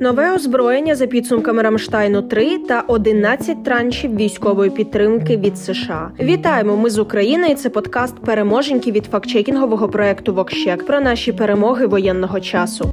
Нове озброєння за підсумками Рамштайну 3 та 11 траншів військової підтримки від США. Вітаємо! Ми з України. і Це подкаст переможеньки від фактчекінгового проекту VoxCheck про наші перемоги воєнного часу.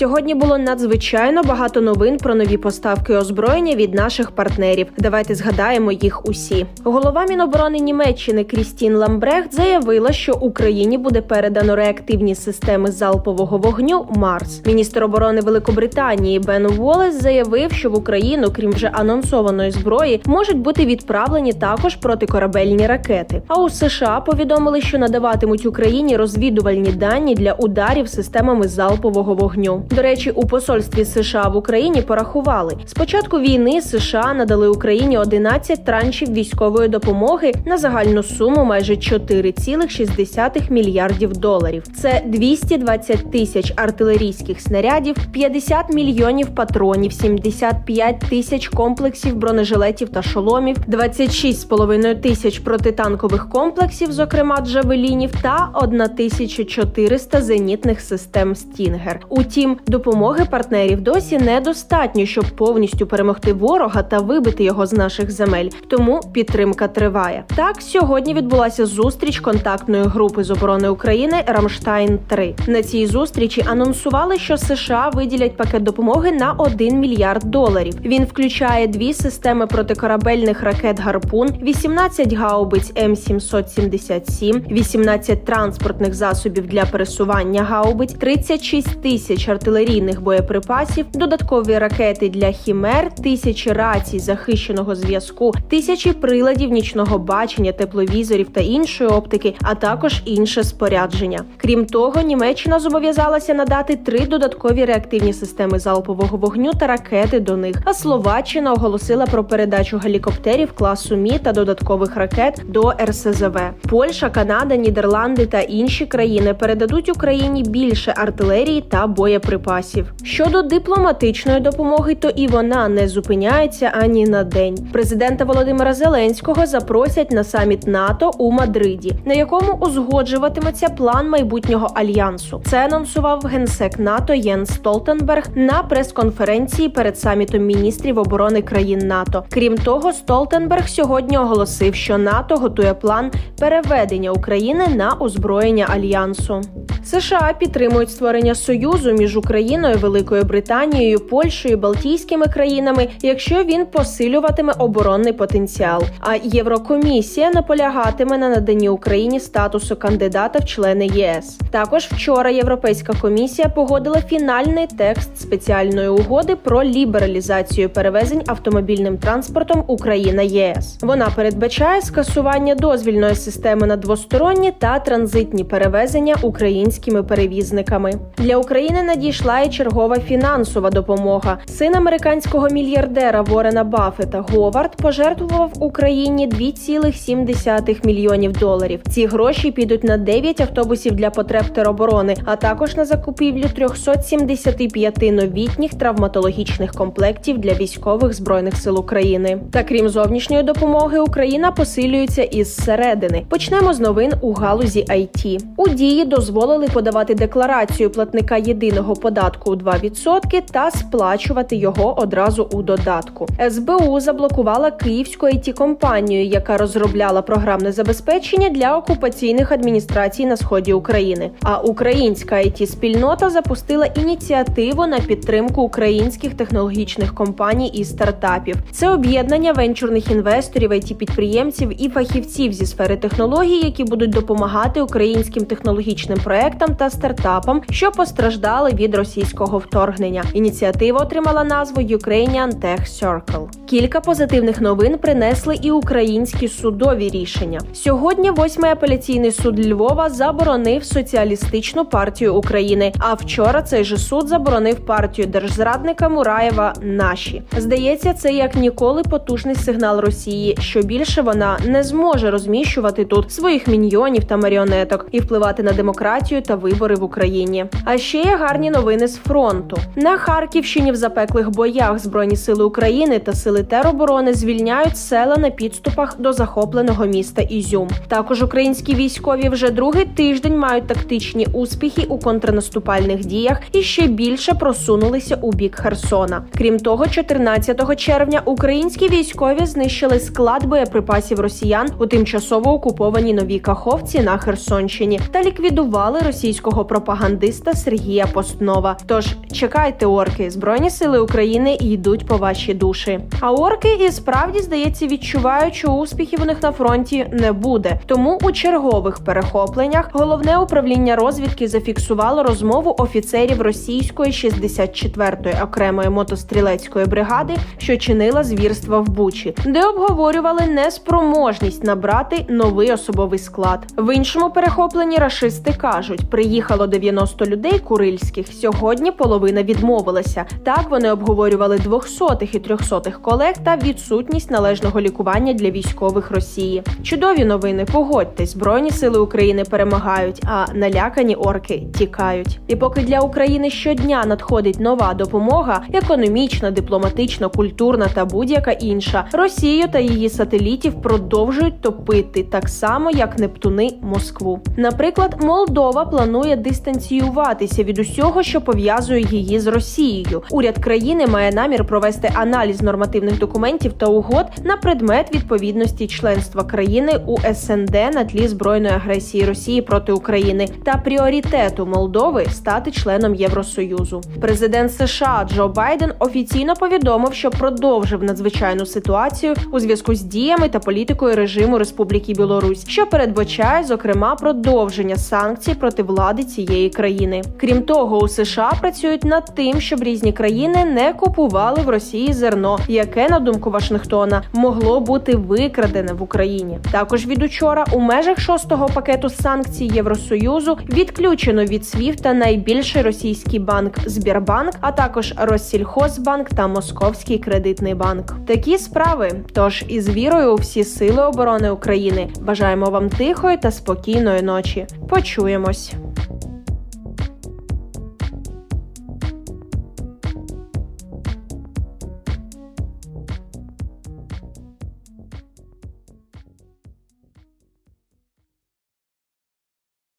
Сьогодні було надзвичайно багато новин про нові поставки озброєння від наших партнерів. Давайте згадаємо їх усі. Голова Міноборони Німеччини Крістін Ламбрехт заявила, що Україні буде передано реактивні системи залпового вогню Марс. Міністр оборони Великобританії Бен Уоллес заявив, що в Україну, крім вже анонсованої зброї, можуть бути відправлені також протикорабельні ракети. А у США повідомили, що надаватимуть Україні розвідувальні дані для ударів системами залпового вогню. До речі, у посольстві США в Україні порахували спочатку війни США надали Україні 11 траншів військової допомоги на загальну суму майже 4,6 мільярдів доларів. Це 220 тисяч артилерійських снарядів, 50 мільйонів патронів, 75 тисяч комплексів бронежилетів та шоломів, 26,5 тисяч протитанкових комплексів, зокрема джавелінів, та 1400 зенітних систем Стінгер. Утім, допомоги партнерів досі недостатньо, щоб повністю перемогти ворога та вибити його з наших земель. Тому підтримка триває. Так сьогодні відбулася зустріч контактної групи з оборони України Рамштайн 3 На цій зустрічі анонсували, що США виділять пакет допомоги на 1 мільярд доларів. Він включає дві системи протикорабельних ракет Гарпун, 18 гаубиць М 777 18 транспортних засобів для пересування гаубиць, 36 тисяч артилерійних боєприпасів, додаткові ракети для хімер, тисячі рацій захищеного зв'язку, тисячі приладів нічного бачення, тепловізорів та іншої оптики, а також інше спорядження. Крім того, Німеччина зобов'язалася надати три додаткові реактивні системи залпового вогню та ракети до них. А Словаччина оголосила про передачу гелікоптерів класу Мі та додаткових ракет до РСЗВ. Польща, Канада, Нідерланди та інші країни передадуть Україні більше артилерії та боєприпасів боєприпасів. Щодо дипломатичної допомоги, то і вона не зупиняється ані на день. Президента Володимира Зеленського запросять на саміт НАТО у Мадриді, на якому узгоджуватиметься план майбутнього альянсу. Це анонсував генсек НАТО Єн Столтенберг на прес-конференції перед самітом міністрів оборони країн НАТО. Крім того, Столтенберг сьогодні оголосив, що НАТО готує план переведення України на озброєння альянсу. США підтримують створення союзу між Україною, Великою Британією, Польщею, Балтійськими країнами, якщо він посилюватиме оборонний потенціал. А Єврокомісія наполягатиме на наданні Україні статусу кандидата в члени ЄС. Також вчора Європейська комісія погодила фінальний текст спеціальної угоди про лібералізацію перевезень автомобільним транспортом Україна ЄС. Вона передбачає скасування дозвільної системи на двосторонні та транзитні перевезення українськими перевізниками для України. Надій надійшла і чергова фінансова допомога. Син американського мільярдера Ворена Баффета Говард пожертвував Україні 2,7 мільйонів доларів. Ці гроші підуть на 9 автобусів для потреб тероборони, а також на закупівлю 375 новітніх травматологічних комплектів для військових збройних сил України. Та крім зовнішньої допомоги, Україна посилюється із середини. Почнемо з новин у галузі IT. У дії дозволили подавати декларацію платника єдиного податку у 2% та сплачувати його одразу у додатку. СБУ заблокувала київську it компанію, яка розробляла програмне забезпечення для окупаційних адміністрацій на сході України. А українська it спільнота запустила ініціативу на підтримку українських технологічних компаній і стартапів. Це об'єднання венчурних інвесторів, it підприємців і фахівців зі сфери технологій, які будуть допомагати українським технологічним проектам та стартапам, що постраждали від російського вторгнення. Ініціатива отримала назву Ukrainian Tech Circle. Кілька позитивних новин принесли і українські судові рішення. Сьогодні восьмий апеляційний суд Львова заборонив соціалістичну партію України. А вчора цей же суд заборонив партію держзрадника Мураєва. Наші здається, це як ніколи потужний сигнал Росії, що більше вона не зможе розміщувати тут своїх міньйонів та маріонеток і впливати на демократію та вибори в Україні. А ще є гарні новини новини з фронту. На Харківщині в запеклих боях Збройні сили України та сили тероборони звільняють села на підступах до захопленого міста Ізюм. Також українські військові вже другий тиждень мають тактичні успіхи у контрнаступальних діях і ще більше просунулися у бік Херсона. Крім того, 14 червня українські військові знищили склад боєприпасів росіян у тимчасово окупованій новій Каховці на Херсонщині та ліквідували російського пропагандиста Сергія Постнова. Тож чекайте, орки, збройні сили України йдуть по ваші душі. А орки і справді здається відчувають, що успіхів у них на фронті не буде. Тому у чергових перехопленнях головне управління розвідки зафіксувало розмову офіцерів російської 64-ї окремої мотострілецької бригади, що чинила звірства в Бучі, де обговорювали неспроможність набрати новий особовий склад. В іншому перехопленні рашисти кажуть, приїхало 90 людей курильських. Сьогодні половина відмовилася. Так вони обговорювали 200-х і 300-х колег та відсутність належного лікування для військових Росії. Чудові новини. Погодьтесь, збройні сили України перемагають, а налякані орки тікають. І поки для України щодня надходить нова допомога, економічна, дипломатична, культурна та будь-яка інша, Росію та її сателітів продовжують топити так само, як Нептуни Москву. Наприклад, Молдова планує дистанціюватися від усього, що пов'язує її з Росією. Уряд країни має намір провести аналіз нормативних документів та угод на предмет відповідності членства країни у СНД на тлі збройної агресії Росії проти України та пріоритету Молдови стати членом Євросоюзу. Президент США Джо Байден офіційно повідомив, що продовжив надзвичайну ситуацію у зв'язку з діями та політикою режиму Республіки Білорусь, що передбачає зокрема продовження санкцій проти влади цієї країни. Крім того, у США працюють над тим, щоб різні країни не купували в Росії зерно, яке на думку Вашингтона могло бути викрадене в Україні. Також від учора у межах шостого пакету санкцій Євросоюзу відключено від СВІФТа найбільший російський банк Збірбанк, а також Россільхозбанк та Московський кредитний банк. Такі справи. Тож із вірою у всі сили оборони України бажаємо вам тихої та спокійної ночі. Почуємось.